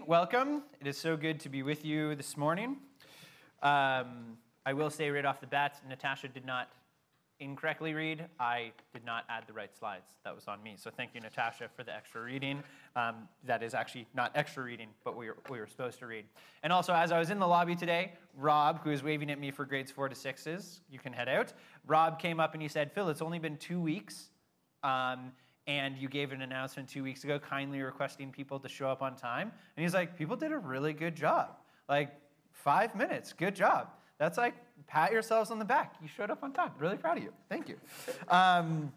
Welcome. It is so good to be with you this morning. Um, I will say right off the bat, Natasha did not incorrectly read. I did not add the right slides. That was on me. So thank you, Natasha, for the extra reading. Um, that is actually not extra reading, but we were, we were supposed to read. And also, as I was in the lobby today, Rob, who is waving at me for grades four to sixes, you can head out. Rob came up and he said, Phill, it's only been two weeks. Um, and you gave an announcement two weeks ago kindly requesting people to show up on time. And he's like, people did a really good job. Like, five minutes, good job. That's like, pat yourselves on the back. You showed up on time. Really proud of you. Thank you. Um,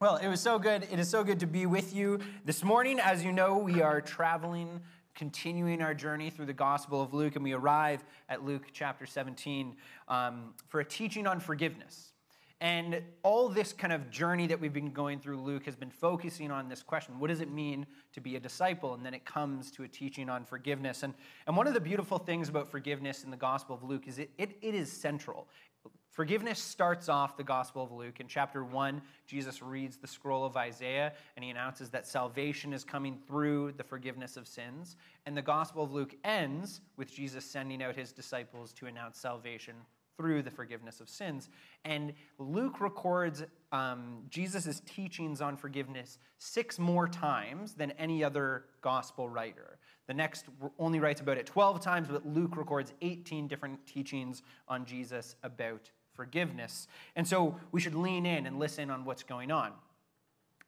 well, it was so good. It is so good to be with you this morning. As you know, we are traveling, continuing our journey through the Gospel of Luke, and we arrive at Luke chapter 17 um, for a teaching on forgiveness. And all this kind of journey that we've been going through, Luke, has been focusing on this question what does it mean to be a disciple? And then it comes to a teaching on forgiveness. And, and one of the beautiful things about forgiveness in the Gospel of Luke is it, it, it is central. Forgiveness starts off the Gospel of Luke. In chapter 1, Jesus reads the scroll of Isaiah and he announces that salvation is coming through the forgiveness of sins. And the Gospel of Luke ends with Jesus sending out his disciples to announce salvation through the forgiveness of sins. And Luke records um, Jesus' teachings on forgiveness six more times than any other gospel writer. The next only writes about it 12 times, but Luke records 18 different teachings on Jesus about forgiveness. And so we should lean in and listen on what's going on.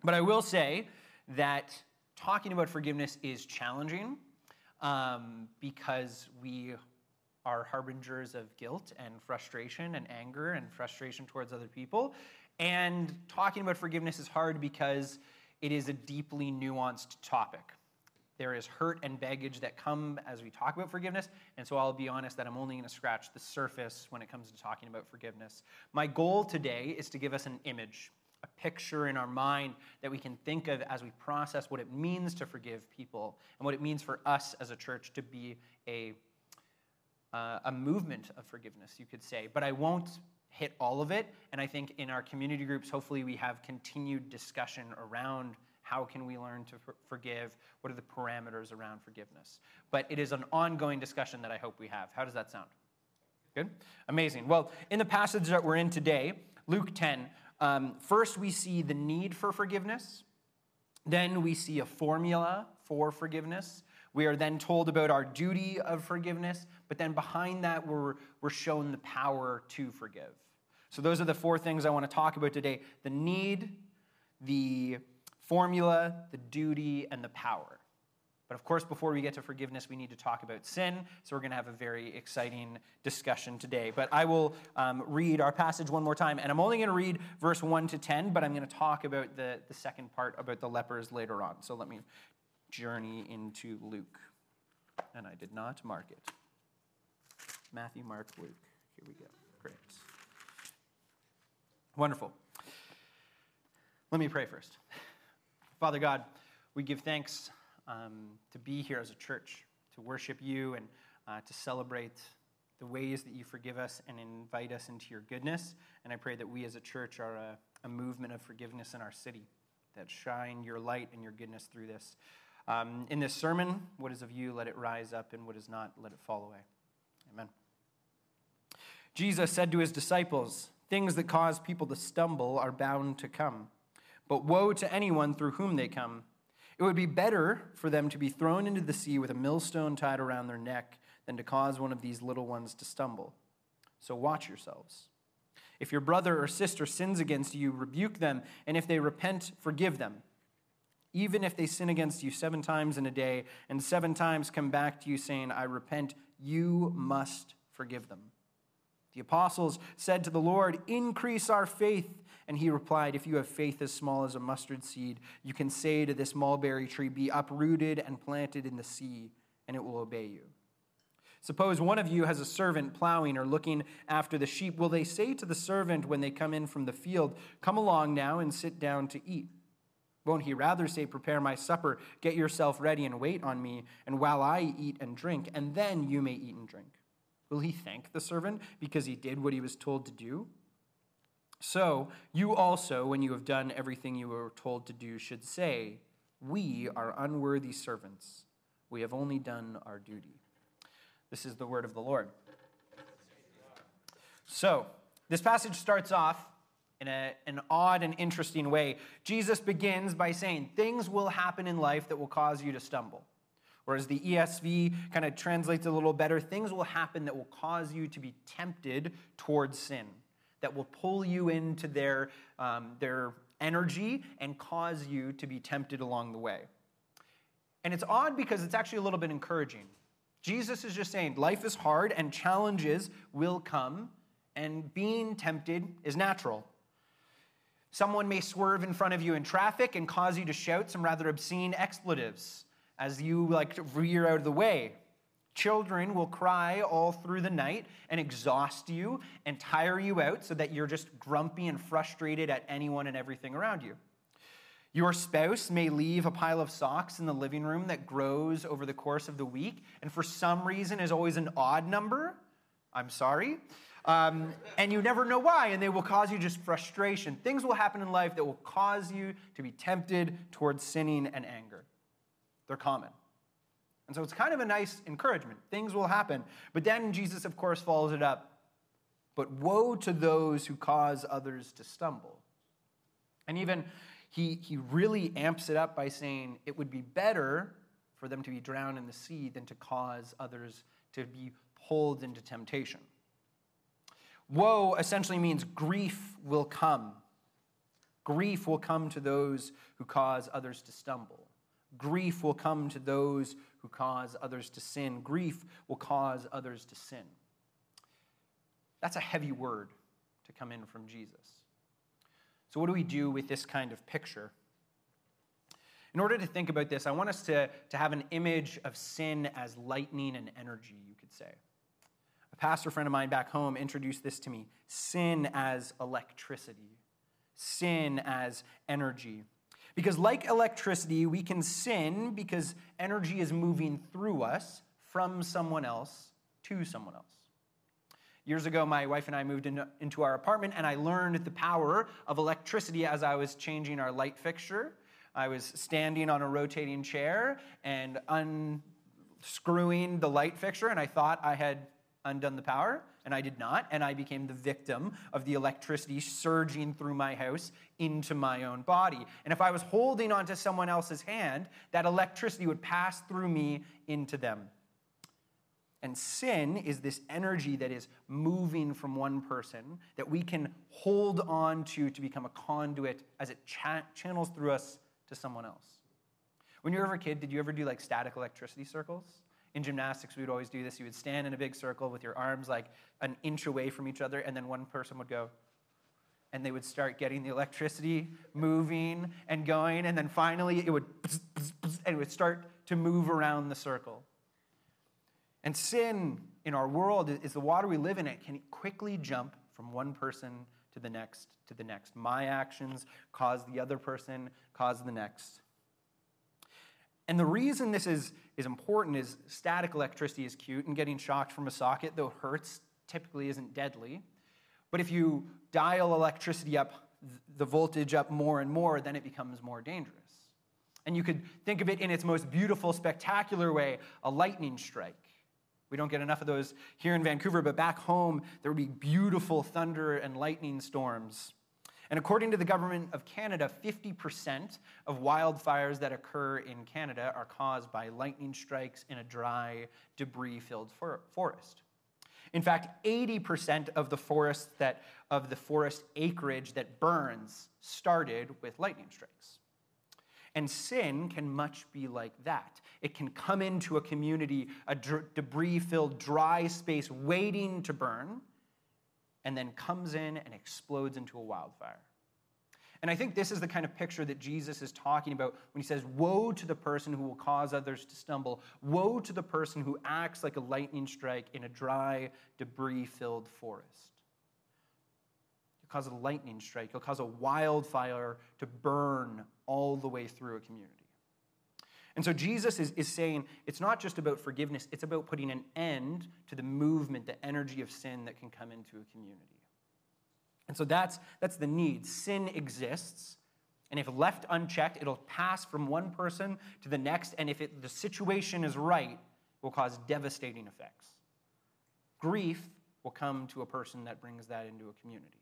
But I will say that talking about forgiveness is challenging um, because we are harbingers of guilt and frustration and anger and frustration towards other people. And talking about forgiveness is hard because it is a deeply nuanced topic. There is hurt and baggage that come as we talk about forgiveness. And so I'll be honest that I'm only going to scratch the surface when it comes to talking about forgiveness. My goal today is to give us an image, a picture in our mind that we can think of as we process what it means to forgive people and what it means for us as a church to be a uh, a movement of forgiveness, you could say. But I won't hit all of it. And I think in our community groups, hopefully, we have continued discussion around how can we learn to for- forgive? What are the parameters around forgiveness? But it is an ongoing discussion that I hope we have. How does that sound? Good? Amazing. Well, in the passage that we're in today, Luke 10, um, first we see the need for forgiveness. Then we see a formula for forgiveness. We are then told about our duty of forgiveness, but then behind that, we're, we're shown the power to forgive. So, those are the four things I want to talk about today the need, the formula, the duty, and the power. But of course, before we get to forgiveness, we need to talk about sin. So we're going to have a very exciting discussion today. But I will um, read our passage one more time. And I'm only going to read verse 1 to 10, but I'm going to talk about the, the second part about the lepers later on. So let me journey into Luke. And I did not mark it. Matthew, Mark, Luke. Here we go. Great. Wonderful. Let me pray first. Father God, we give thanks um, to be here as a church, to worship you, and uh, to celebrate the ways that you forgive us and invite us into your goodness. And I pray that we as a church are a, a movement of forgiveness in our city, that shine your light and your goodness through this. Um, in this sermon, what is of you, let it rise up, and what is not, let it fall away. Amen. Jesus said to his disciples, Things that cause people to stumble are bound to come, but woe to anyone through whom they come. It would be better for them to be thrown into the sea with a millstone tied around their neck than to cause one of these little ones to stumble. So watch yourselves. If your brother or sister sins against you, rebuke them, and if they repent, forgive them. Even if they sin against you seven times in a day and seven times come back to you saying, I repent, you must forgive them. The apostles said to the Lord, Increase our faith. And he replied, If you have faith as small as a mustard seed, you can say to this mulberry tree, Be uprooted and planted in the sea, and it will obey you. Suppose one of you has a servant plowing or looking after the sheep. Will they say to the servant when they come in from the field, Come along now and sit down to eat? Won't he rather say, Prepare my supper, get yourself ready, and wait on me, and while I eat and drink, and then you may eat and drink? Will he thank the servant because he did what he was told to do? So, you also, when you have done everything you were told to do, should say, We are unworthy servants. We have only done our duty. This is the word of the Lord. So, this passage starts off in a, an odd and interesting way. Jesus begins by saying, Things will happen in life that will cause you to stumble. Whereas the ESV kind of translates a little better, things will happen that will cause you to be tempted towards sin, that will pull you into their, um, their energy and cause you to be tempted along the way. And it's odd because it's actually a little bit encouraging. Jesus is just saying life is hard and challenges will come, and being tempted is natural. Someone may swerve in front of you in traffic and cause you to shout some rather obscene expletives as you like veer out of the way. Children will cry all through the night and exhaust you and tire you out so that you're just grumpy and frustrated at anyone and everything around you. Your spouse may leave a pile of socks in the living room that grows over the course of the week and for some reason is always an odd number. I'm sorry. Um, and you never know why, and they will cause you just frustration. Things will happen in life that will cause you to be tempted towards sinning and anger. They're common. And so it's kind of a nice encouragement. Things will happen. But then Jesus, of course, follows it up. But woe to those who cause others to stumble. And even he, he really amps it up by saying it would be better for them to be drowned in the sea than to cause others to be pulled into temptation. Woe essentially means grief will come. Grief will come to those who cause others to stumble. Grief will come to those who cause others to sin. Grief will cause others to sin. That's a heavy word to come in from Jesus. So, what do we do with this kind of picture? In order to think about this, I want us to, to have an image of sin as lightning and energy, you could say. Pastor friend of mine back home introduced this to me sin as electricity, sin as energy. Because, like electricity, we can sin because energy is moving through us from someone else to someone else. Years ago, my wife and I moved into our apartment, and I learned the power of electricity as I was changing our light fixture. I was standing on a rotating chair and unscrewing the light fixture, and I thought I had undone the power, and I did not, and I became the victim of the electricity surging through my house into my own body. And if I was holding onto someone else's hand, that electricity would pass through me into them. And sin is this energy that is moving from one person that we can hold on to to become a conduit as it cha- channels through us to someone else. When you were a kid, did you ever do like static electricity circles? In gymnastics, we would always do this. You would stand in a big circle with your arms like an inch away from each other, and then one person would go, and they would start getting the electricity moving and going, and then finally it would, and it would start to move around the circle. And sin in our world is the water we live in. It can quickly jump from one person to the next to the next. My actions cause the other person, cause the next. And the reason this is, is important is static electricity is cute, and getting shocked from a socket, though hurts, typically isn't deadly. But if you dial electricity up, the voltage up more and more, then it becomes more dangerous. And you could think of it in its most beautiful, spectacular way a lightning strike. We don't get enough of those here in Vancouver, but back home, there would be beautiful thunder and lightning storms. And according to the government of Canada, 50% of wildfires that occur in Canada are caused by lightning strikes in a dry, debris filled for- forest. In fact, 80% of the forest that of the forest acreage that burns started with lightning strikes. And sin can much be like that. It can come into a community, a debris filled dry space waiting to burn, and then comes in and explodes into a wildfire. And I think this is the kind of picture that Jesus is talking about when he says, Woe to the person who will cause others to stumble. Woe to the person who acts like a lightning strike in a dry, debris filled forest. You'll cause a lightning strike, you'll cause a wildfire to burn all the way through a community. And so Jesus is, is saying it's not just about forgiveness, it's about putting an end to the movement, the energy of sin that can come into a community. And so that's, that's the need. Sin exists. And if left unchecked, it'll pass from one person to the next, and if it, the situation is right, it will cause devastating effects. Grief will come to a person that brings that into a community.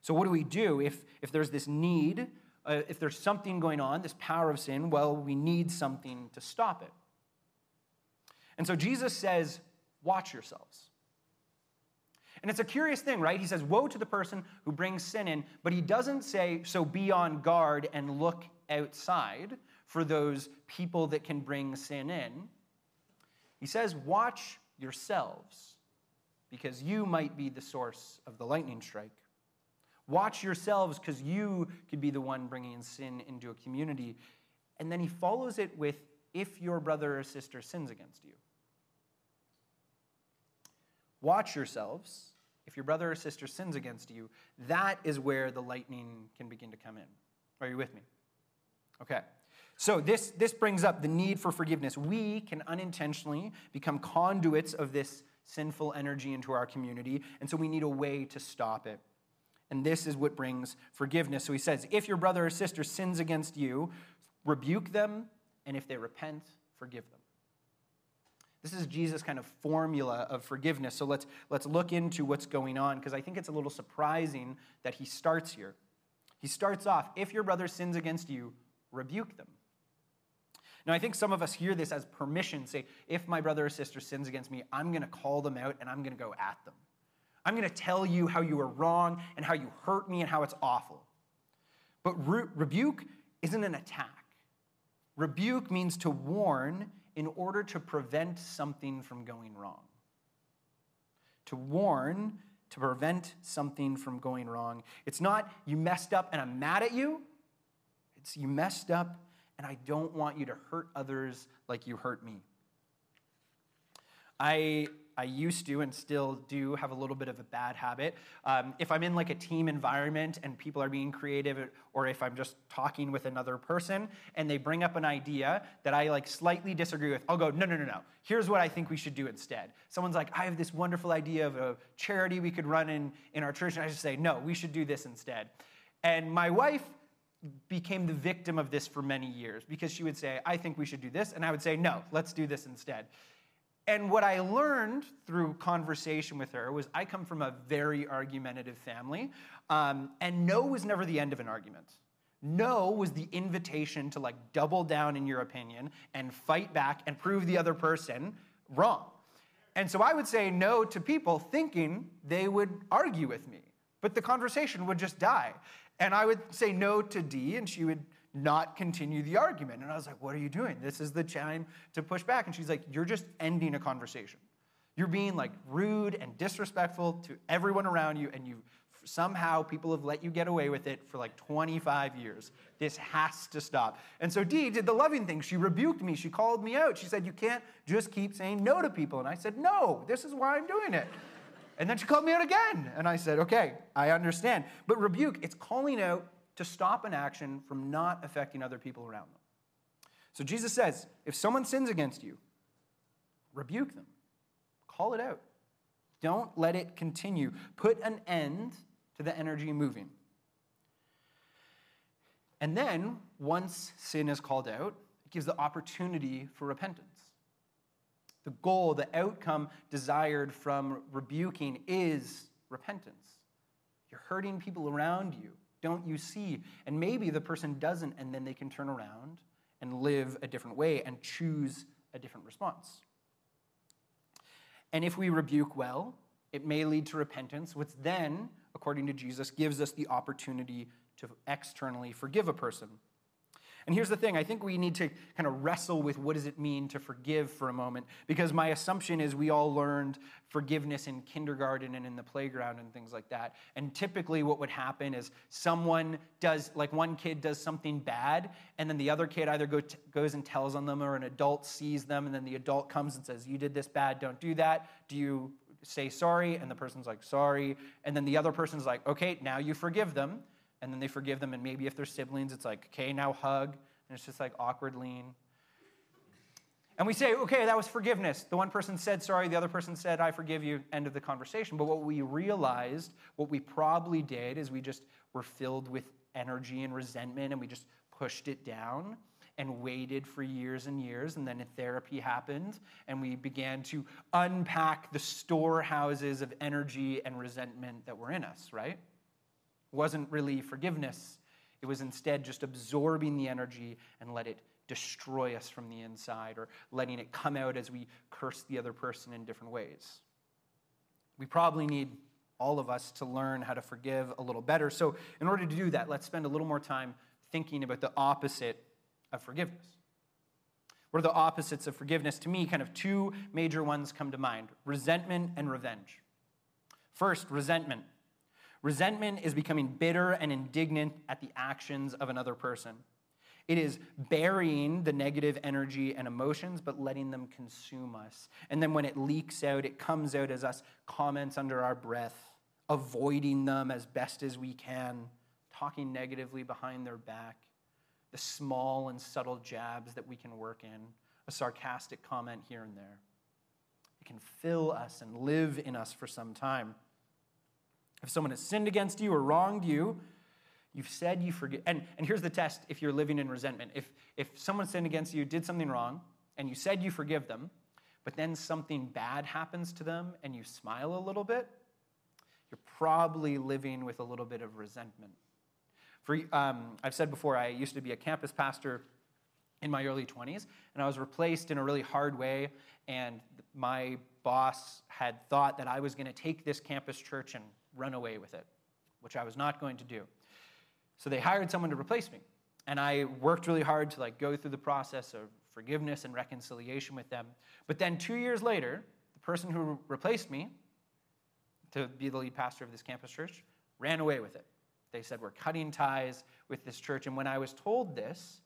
So, what do we do if, if there's this need, uh, if there's something going on, this power of sin? Well, we need something to stop it. And so Jesus says, Watch yourselves. And it's a curious thing, right? He says, Woe to the person who brings sin in, but he doesn't say, So be on guard and look outside for those people that can bring sin in. He says, Watch yourselves, because you might be the source of the lightning strike. Watch yourselves, because you could be the one bringing sin into a community. And then he follows it with, If your brother or sister sins against you. Watch yourselves. If your brother or sister sins against you, that is where the lightning can begin to come in. Are you with me? Okay. So this, this brings up the need for forgiveness. We can unintentionally become conduits of this sinful energy into our community, and so we need a way to stop it. And this is what brings forgiveness. So he says, if your brother or sister sins against you, rebuke them, and if they repent, forgive them. This is Jesus' kind of formula of forgiveness. So let's, let's look into what's going on because I think it's a little surprising that he starts here. He starts off if your brother sins against you, rebuke them. Now, I think some of us hear this as permission say, if my brother or sister sins against me, I'm going to call them out and I'm going to go at them. I'm going to tell you how you are wrong and how you hurt me and how it's awful. But re- rebuke isn't an attack. Rebuke means to warn in order to prevent something from going wrong. To warn, to prevent something from going wrong. It's not you messed up and I'm mad at you. It's you messed up and I don't want you to hurt others like you hurt me. I I used to and still do have a little bit of a bad habit. Um, if I'm in like a team environment and people are being creative, or if I'm just talking with another person and they bring up an idea that I like slightly disagree with, I'll go, no, no, no, no. Here's what I think we should do instead. Someone's like, I have this wonderful idea of a charity we could run in, in our church. And I just say, no, we should do this instead. And my wife became the victim of this for many years because she would say, I think we should do this. And I would say, no, let's do this instead. And what I learned through conversation with her was I come from a very argumentative family, um, and no was never the end of an argument. No was the invitation to like double down in your opinion and fight back and prove the other person wrong. And so I would say no to people thinking they would argue with me, but the conversation would just die. And I would say no to Dee, and she would not continue the argument. And I was like, What are you doing? This is the time to push back. And she's like, You're just ending a conversation. You're being like rude and disrespectful to everyone around you, and you somehow people have let you get away with it for like 25 years. This has to stop. And so Dee did the loving thing. She rebuked me. She called me out. She said, You can't just keep saying no to people. And I said, No, this is why I'm doing it. And then she called me out again. And I said, Okay, I understand. But rebuke, it's calling out to stop an action from not affecting other people around them. So Jesus says if someone sins against you, rebuke them, call it out. Don't let it continue. Put an end to the energy moving. And then, once sin is called out, it gives the opportunity for repentance. The goal, the outcome desired from rebuking is repentance. You're hurting people around you don't you see? And maybe the person doesn't, and then they can turn around and live a different way and choose a different response. And if we rebuke well, it may lead to repentance, which then, according to Jesus, gives us the opportunity to externally forgive a person. And here's the thing I think we need to kind of wrestle with what does it mean to forgive for a moment, because my assumption is we all learned forgiveness in kindergarten and in the playground and things like that. And typically, what would happen is someone does, like one kid does something bad, and then the other kid either go t- goes and tells on them, or an adult sees them, and then the adult comes and says, You did this bad, don't do that. Do you say sorry? And the person's like, Sorry. And then the other person's like, Okay, now you forgive them and then they forgive them. And maybe if they're siblings, it's like, okay, now hug. And it's just like awkward lean. And we say, okay, that was forgiveness. The one person said sorry, the other person said, I forgive you, end of the conversation. But what we realized, what we probably did, is we just were filled with energy and resentment and we just pushed it down and waited for years and years. And then a therapy happened, and we began to unpack the storehouses of energy and resentment that were in us, right? Wasn't really forgiveness, it was instead just absorbing the energy and let it destroy us from the inside or letting it come out as we curse the other person in different ways. We probably need all of us to learn how to forgive a little better. So, in order to do that, let's spend a little more time thinking about the opposite of forgiveness. What are the opposites of forgiveness? To me, kind of two major ones come to mind resentment and revenge. First, resentment. Resentment is becoming bitter and indignant at the actions of another person. It is burying the negative energy and emotions, but letting them consume us. And then when it leaks out, it comes out as us comments under our breath, avoiding them as best as we can, talking negatively behind their back the small and subtle jabs that we can work in, a sarcastic comment here and there. It can fill us and live in us for some time. If someone has sinned against you or wronged you, you've said you forgive. And, and here's the test if you're living in resentment. If, if someone sinned against you, did something wrong, and you said you forgive them, but then something bad happens to them and you smile a little bit, you're probably living with a little bit of resentment. For, um, I've said before, I used to be a campus pastor in my early 20s, and I was replaced in a really hard way. And my boss had thought that I was going to take this campus church and run away with it, which I was not going to do. So they hired someone to replace me. And I worked really hard to like go through the process of forgiveness and reconciliation with them. But then 2 years later, the person who replaced me to be the lead pastor of this campus church ran away with it. They said, We're cutting ties with this church. And when I was told this,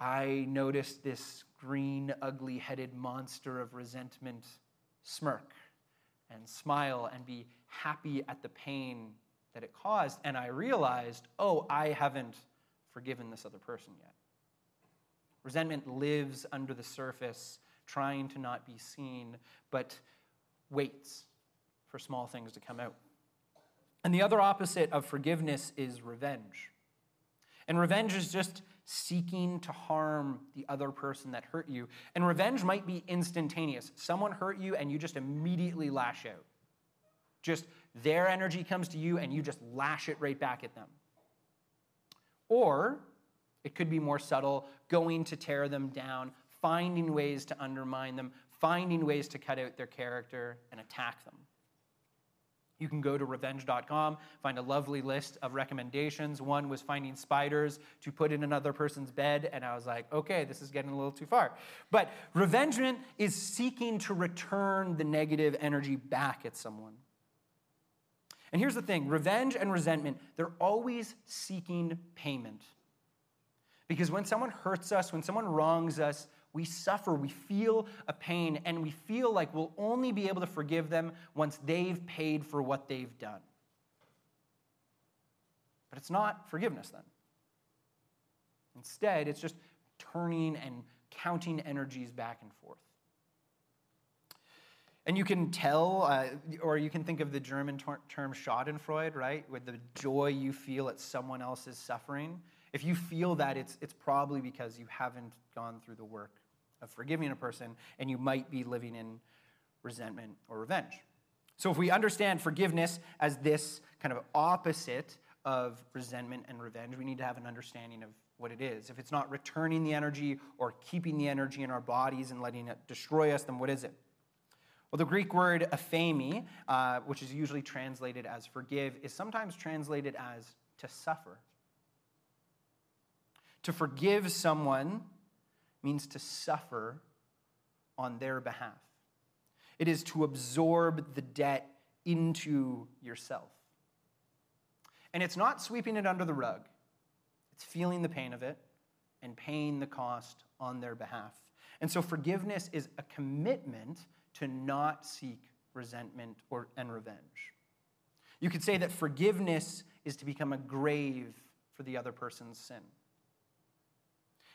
I noticed this green, ugly headed monster of resentment smirk and smile and be happy at the pain that it caused. And I realized, oh, I haven't forgiven this other person yet. Resentment lives under the surface, trying to not be seen, but waits for small things to come out. And the other opposite of forgiveness is revenge. And revenge is just seeking to harm the other person that hurt you. And revenge might be instantaneous. Someone hurt you and you just immediately lash out. Just their energy comes to you and you just lash it right back at them. Or it could be more subtle, going to tear them down, finding ways to undermine them, finding ways to cut out their character and attack them. You can go to revenge.com, find a lovely list of recommendations. One was finding spiders to put in another person's bed, and I was like, okay, this is getting a little too far. But revengement is seeking to return the negative energy back at someone. And here's the thing revenge and resentment, they're always seeking payment. Because when someone hurts us, when someone wrongs us, we suffer, we feel a pain, and we feel like we'll only be able to forgive them once they've paid for what they've done. But it's not forgiveness then. Instead, it's just turning and counting energies back and forth. And you can tell, uh, or you can think of the German ter- term Schadenfreude, right? With the joy you feel at someone else's suffering. If you feel that, it's, it's probably because you haven't gone through the work of forgiving a person, and you might be living in resentment or revenge. So, if we understand forgiveness as this kind of opposite of resentment and revenge, we need to have an understanding of what it is. If it's not returning the energy or keeping the energy in our bodies and letting it destroy us, then what is it? Well, the Greek word aphiemi, uh, which is usually translated as forgive, is sometimes translated as to suffer. To forgive someone means to suffer on their behalf. It is to absorb the debt into yourself. And it's not sweeping it under the rug, it's feeling the pain of it and paying the cost on their behalf. And so forgiveness is a commitment to not seek resentment or, and revenge. You could say that forgiveness is to become a grave for the other person's sin.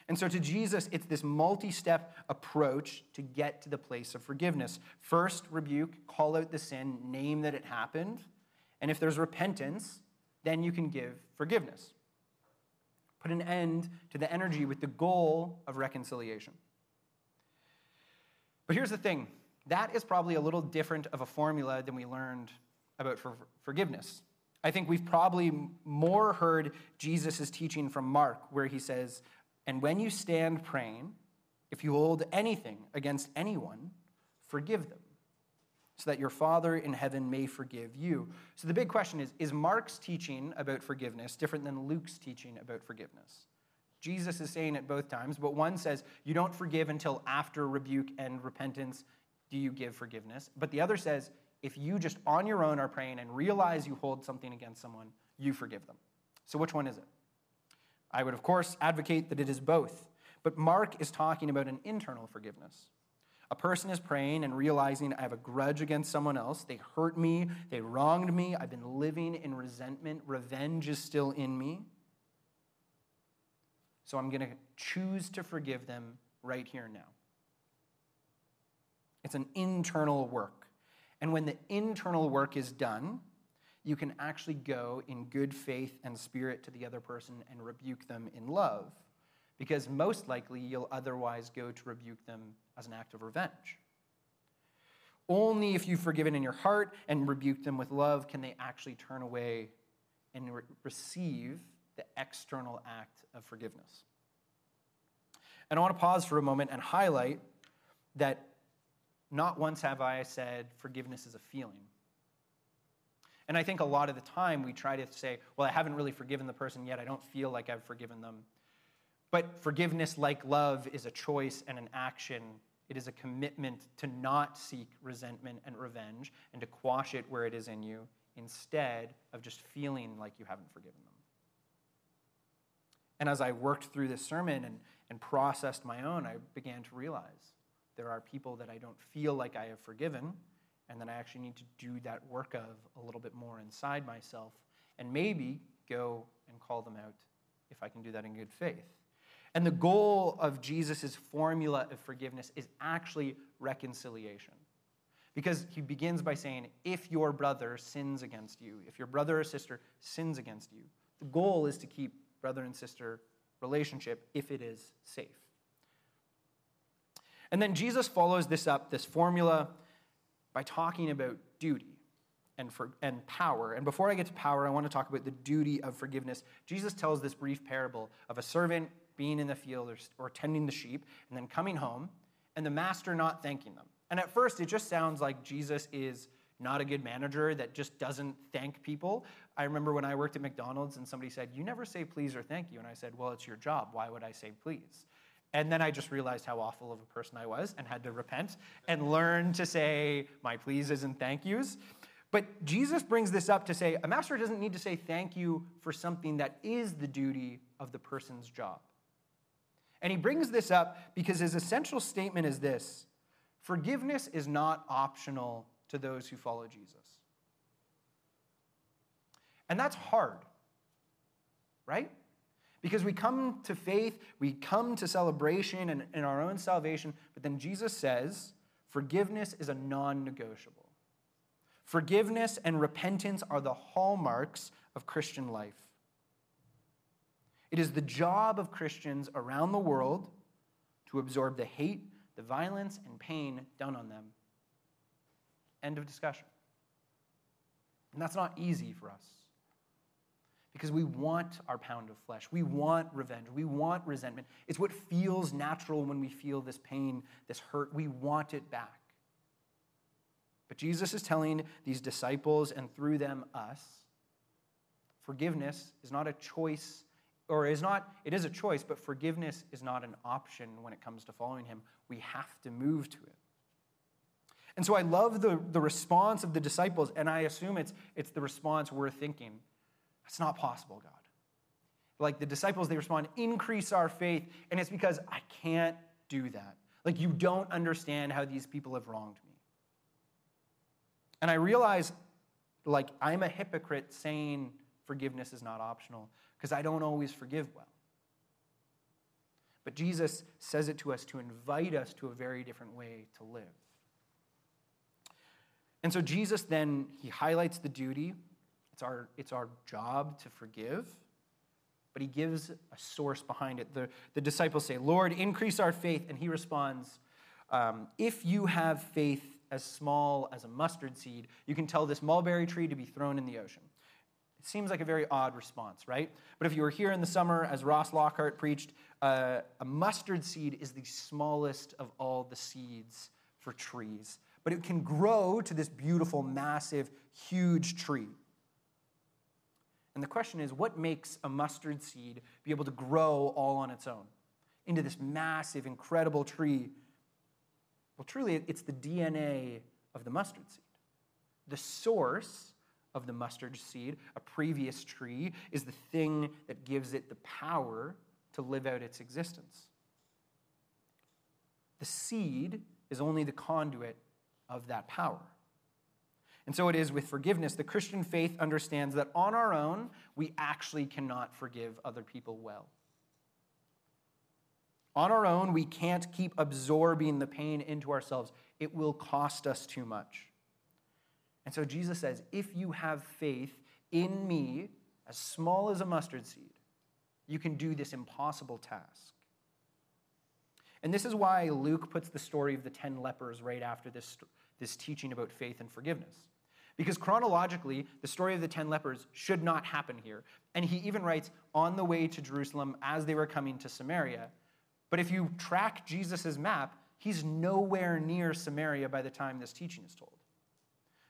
And so to Jesus, it's this multi step approach to get to the place of forgiveness. First, rebuke, call out the sin, name that it happened. And if there's repentance, then you can give forgiveness. Put an end to the energy with the goal of reconciliation. But here's the thing that is probably a little different of a formula than we learned about for forgiveness. I think we've probably more heard Jesus' teaching from Mark, where he says, And when you stand praying, if you hold anything against anyone, forgive them, so that your Father in heaven may forgive you. So the big question is Is Mark's teaching about forgiveness different than Luke's teaching about forgiveness? Jesus is saying it both times, but one says, You don't forgive until after rebuke and repentance do you give forgiveness. But the other says, If you just on your own are praying and realize you hold something against someone, you forgive them. So which one is it? I would, of course, advocate that it is both. But Mark is talking about an internal forgiveness. A person is praying and realizing I have a grudge against someone else. They hurt me. They wronged me. I've been living in resentment. Revenge is still in me. So I'm going to choose to forgive them right here and now. It's an internal work. And when the internal work is done, you can actually go in good faith and spirit to the other person and rebuke them in love because most likely you'll otherwise go to rebuke them as an act of revenge. Only if you've forgiven in your heart and rebuked them with love can they actually turn away and re- receive the external act of forgiveness. And I want to pause for a moment and highlight that not once have I said forgiveness is a feeling. And I think a lot of the time we try to say, well, I haven't really forgiven the person yet. I don't feel like I've forgiven them. But forgiveness, like love, is a choice and an action. It is a commitment to not seek resentment and revenge and to quash it where it is in you instead of just feeling like you haven't forgiven them. And as I worked through this sermon and, and processed my own, I began to realize there are people that I don't feel like I have forgiven, and then I actually need to do that work of a little bit more inside myself, and maybe go and call them out if I can do that in good faith. And the goal of Jesus' formula of forgiveness is actually reconciliation. Because he begins by saying, if your brother sins against you, if your brother or sister sins against you, the goal is to keep brother and sister relationship if it is safe. And then Jesus follows this up, this formula, by talking about duty and, for, and power. And before I get to power, I want to talk about the duty of forgiveness. Jesus tells this brief parable of a servant being in the field or, or tending the sheep, and then coming home, and the master not thanking them. And at first, it just sounds like Jesus is not a good manager that just doesn't thank people. I remember when I worked at McDonald's and somebody said, You never say please or thank you. And I said, Well, it's your job. Why would I say please? And then I just realized how awful of a person I was and had to repent and learn to say my pleases and thank yous. But Jesus brings this up to say a master doesn't need to say thank you for something that is the duty of the person's job. And he brings this up because his essential statement is this forgiveness is not optional to those who follow Jesus. And that's hard, right? Because we come to faith, we come to celebration and, and our own salvation, but then Jesus says forgiveness is a non negotiable. Forgiveness and repentance are the hallmarks of Christian life. It is the job of Christians around the world to absorb the hate, the violence, and pain done on them. End of discussion. And that's not easy for us because we want our pound of flesh. We want revenge. We want resentment. It's what feels natural when we feel this pain, this hurt. We want it back. But Jesus is telling these disciples and through them us forgiveness is not a choice or is not it is a choice but forgiveness is not an option when it comes to following him we have to move to it and so i love the, the response of the disciples and i assume it's, it's the response we're thinking that's not possible, God. Like the disciples, they respond, increase our faith. And it's because I can't do that. Like you don't understand how these people have wronged me. And I realize, like, I'm a hypocrite saying forgiveness is not optional because I don't always forgive well. But Jesus says it to us to invite us to a very different way to live. And so Jesus then, he highlights the duty it's our, it's our job to forgive. but he gives a source behind it. The, the disciples say, Lord, increase our faith. And he responds, um, If you have faith as small as a mustard seed, you can tell this mulberry tree to be thrown in the ocean. It seems like a very odd response, right? But if you were here in the summer, as Ross Lockhart preached, uh, a mustard seed is the smallest of all the seeds for trees. But it can grow to this beautiful, massive, huge tree. And the question is what makes a mustard seed be able to grow all on its own into this massive, incredible tree? Well, truly, it's the DNA of the mustard seed. The source of the mustard seed, a previous tree, is the thing that gives it the power to live out its existence. The seed is only the conduit of that power. And so it is with forgiveness. The Christian faith understands that on our own, we actually cannot forgive other people well. On our own, we can't keep absorbing the pain into ourselves, it will cost us too much. And so Jesus says, if you have faith in me, as small as a mustard seed, you can do this impossible task. And this is why Luke puts the story of the 10 lepers right after this, this teaching about faith and forgiveness. Because chronologically, the story of the 10 lepers should not happen here. And he even writes on the way to Jerusalem as they were coming to Samaria. But if you track Jesus' map, he's nowhere near Samaria by the time this teaching is told.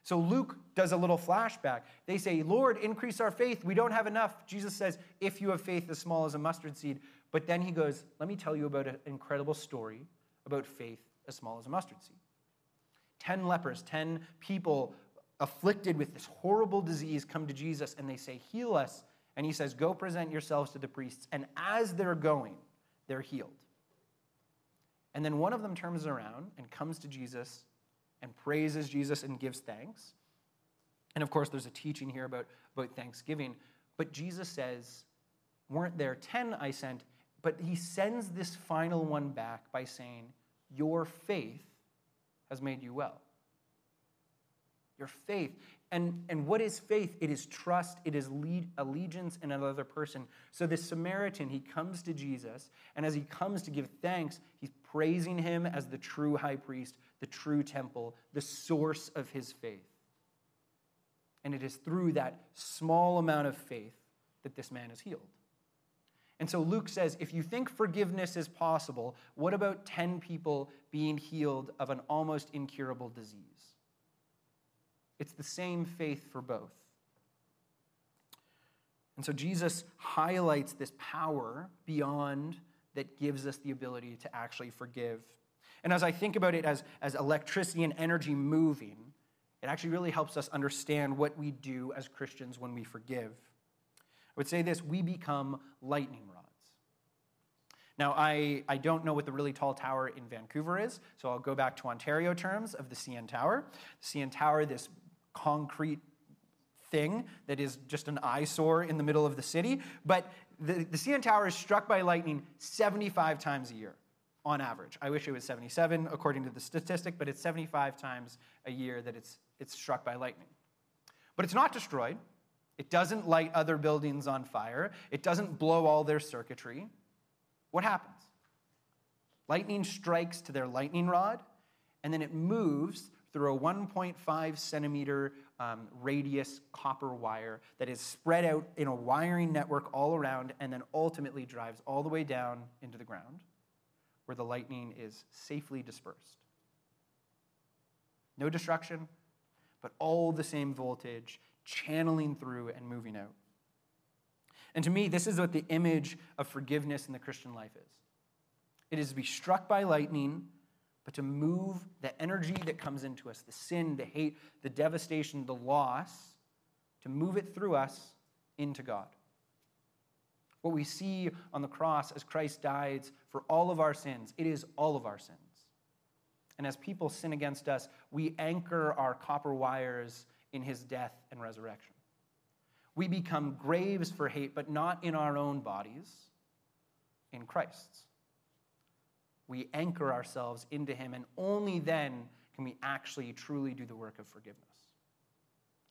So Luke does a little flashback. They say, Lord, increase our faith. We don't have enough. Jesus says, if you have faith as small as a mustard seed. But then he goes, let me tell you about an incredible story about faith as small as a mustard seed. Ten lepers, ten people afflicted with this horrible disease come to Jesus and they say, Heal us. And he says, Go present yourselves to the priests. And as they're going, they're healed. And then one of them turns around and comes to Jesus and praises Jesus and gives thanks. And of course, there's a teaching here about, about thanksgiving. But Jesus says, Weren't there 10 I sent? But he sends this final one back by saying, Your faith has made you well your faith. And, and what is faith? It is trust, it is lead, allegiance in another person. So this Samaritan, he comes to Jesus, and as he comes to give thanks, he's praising him as the true high priest, the true temple, the source of his faith. And it is through that small amount of faith that this man is healed. And so Luke says if you think forgiveness is possible, what about 10 people being healed of an almost incurable disease? It's the same faith for both. And so Jesus highlights this power beyond that gives us the ability to actually forgive. And as I think about it as, as electricity and energy moving, it actually really helps us understand what we do as Christians when we forgive. I would say this we become lightning rods. Now, I, I don't know what the really tall tower in Vancouver is, so I'll go back to Ontario terms of the CN Tower. The CN Tower, this concrete thing that is just an eyesore in the middle of the city. But the, the CN Tower is struck by lightning 75 times a year on average. I wish it was 77 according to the statistic, but it's 75 times a year that it's, it's struck by lightning. But it's not destroyed. It doesn't light other buildings on fire. It doesn't blow all their circuitry. What happens? Lightning strikes to their lightning rod, and then it moves through a 1.5 centimeter um, radius copper wire that is spread out in a wiring network all around and then ultimately drives all the way down into the ground where the lightning is safely dispersed. No destruction, but all the same voltage channeling through and moving out. And to me, this is what the image of forgiveness in the Christian life is it is to be struck by lightning but to move the energy that comes into us the sin, the hate, the devastation, the loss to move it through us into God. What we see on the cross as Christ dies for all of our sins, it is all of our sins. And as people sin against us, we anchor our copper wires in his death and resurrection. We become graves for hate, but not in our own bodies, in Christ's we anchor ourselves into Him, and only then can we actually truly do the work of forgiveness.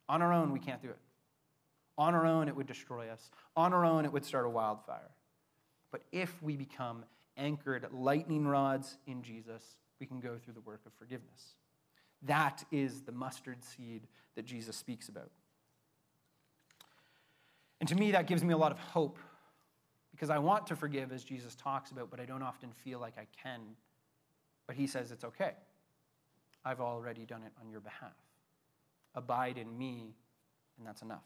On our own, we can't do it. On our own, it would destroy us. On our own, it would start a wildfire. But if we become anchored lightning rods in Jesus, we can go through the work of forgiveness. That is the mustard seed that Jesus speaks about. And to me, that gives me a lot of hope because I want to forgive as Jesus talks about, but I don't often feel like I can. But he says it's okay. I've already done it on your behalf. Abide in me, and that's enough.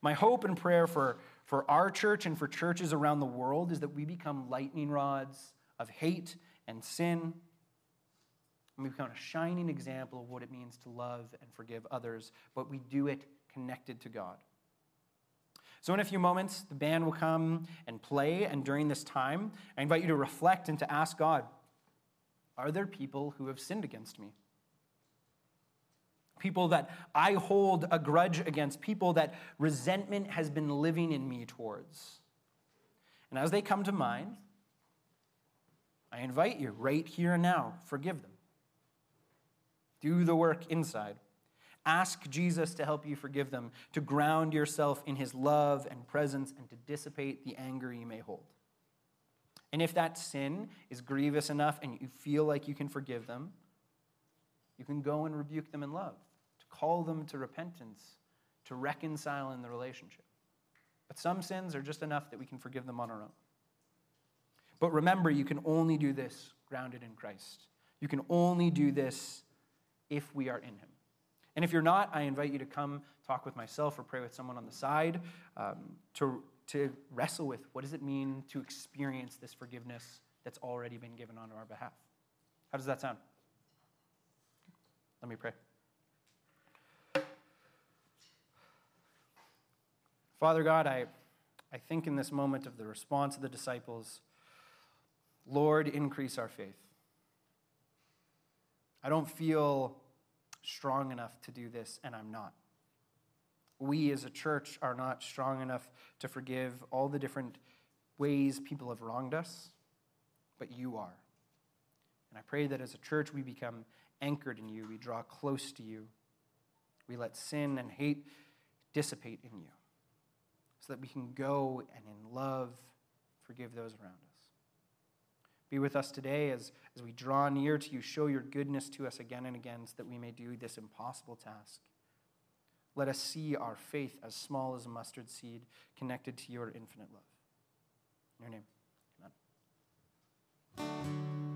My hope and prayer for, for our church and for churches around the world is that we become lightning rods of hate and sin. And we become a shining example of what it means to love and forgive others, but we do it connected to God. So, in a few moments, the band will come and play. And during this time, I invite you to reflect and to ask God Are there people who have sinned against me? People that I hold a grudge against, people that resentment has been living in me towards. And as they come to mind, I invite you right here and now, forgive them. Do the work inside. Ask Jesus to help you forgive them, to ground yourself in his love and presence, and to dissipate the anger you may hold. And if that sin is grievous enough and you feel like you can forgive them, you can go and rebuke them in love, to call them to repentance, to reconcile in the relationship. But some sins are just enough that we can forgive them on our own. But remember, you can only do this grounded in Christ. You can only do this if we are in Him. And if you're not, I invite you to come talk with myself or pray with someone on the side um, to, to wrestle with what does it mean to experience this forgiveness that's already been given on our behalf. How does that sound? Let me pray. Father God, I, I think in this moment of the response of the disciples, Lord, increase our faith. I don't feel strong enough to do this, and I'm not. We as a church are not strong enough to forgive all the different ways people have wronged us, but you are. And I pray that as a church we become anchored in you, we draw close to you, we let sin and hate dissipate in you, so that we can go and in love forgive those around us. Be with us today as, as we draw near to you. Show your goodness to us again and again so that we may do this impossible task. Let us see our faith as small as a mustard seed connected to your infinite love. In your name, amen.